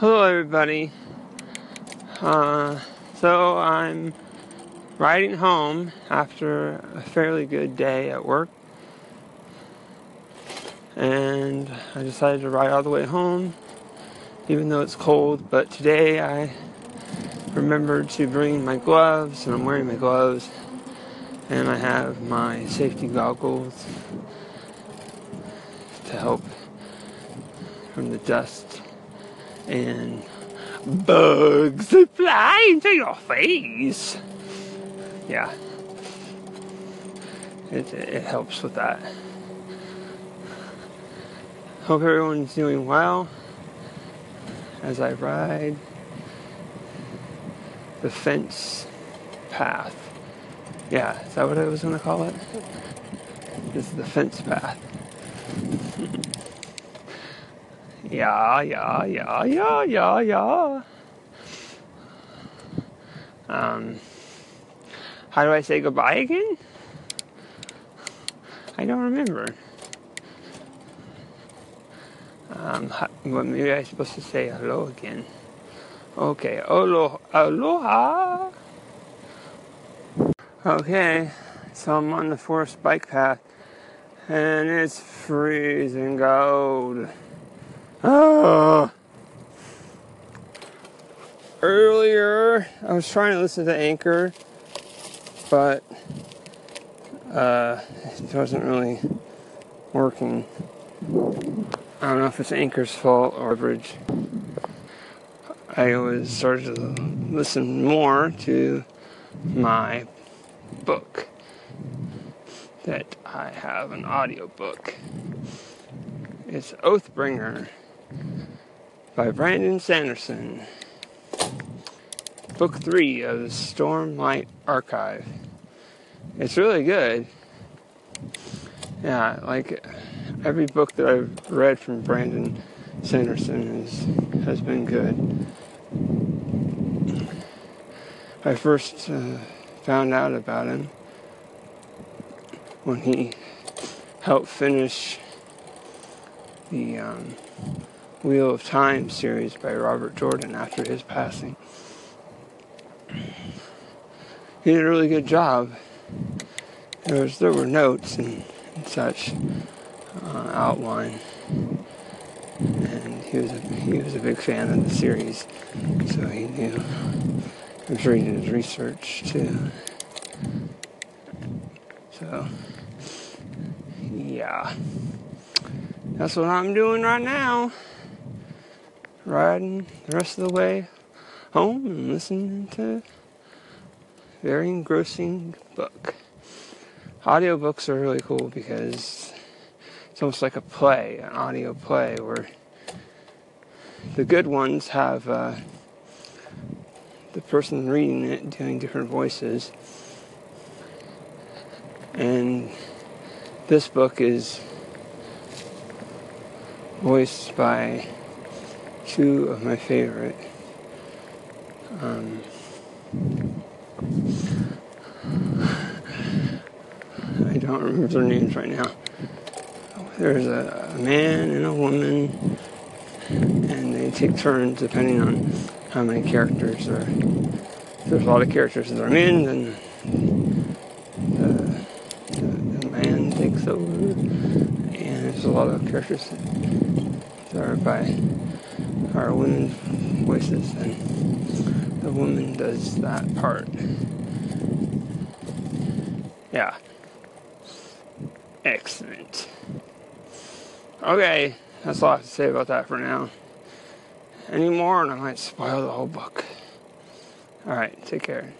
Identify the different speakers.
Speaker 1: Hello, everybody. Uh, so I'm riding home after a fairly good day at work, and I decided to ride all the way home, even though it's cold. But today I remembered to bring my gloves, and I'm wearing my gloves, and I have my safety goggles to help from the dust and bugs that fly into your face. Yeah, it, it helps with that. Hope everyone's doing well as I ride the fence path. Yeah, is that what I was going to call it? This is the fence path. Yeah, yeah, yeah, yeah, yeah, yeah. Um, how do I say goodbye again? I don't remember. Um, well, maybe I'm supposed to say hello again. Okay, aloha. aloha. Okay, so I'm on the forest bike path, and it's freezing cold. Oh. Earlier, I was trying to listen to Anchor, but uh, it wasn't really working. I don't know if it's Anchor's fault or Bridge. I was started to listen more to my book that I have an audiobook. It's Oathbringer by Brandon Sanderson. Book three of the Stormlight Archive. It's really good. Yeah, like every book that I've read from Brandon Sanderson is, has been good. I first uh, found out about him when he helped finish the um, Wheel of Time series by Robert Jordan after his passing. He did a really good job. There was there were notes and, and such uh, outline, and he was a, he was a big fan of the series, so he knew. I'm sure he did his research too. So, yeah. That's what I'm doing right now riding the rest of the way home and listening to a very engrossing book. Audiobooks are really cool because it's almost like a play, an audio play, where the good ones have uh, the person reading it doing different voices. And this book is voiced by two of my favorite. Um, I don't remember their names right now. There's a, a man and a woman, and they take turns depending on how many characters are. There's a lot of characters that are men, then the, the, the man takes over, and there's a lot of characters that are by are women voices, and the woman does that part. Yeah. Excellent. Okay, that's all I have to say about that for now. Any more, and I might spoil the whole book. Alright, take care.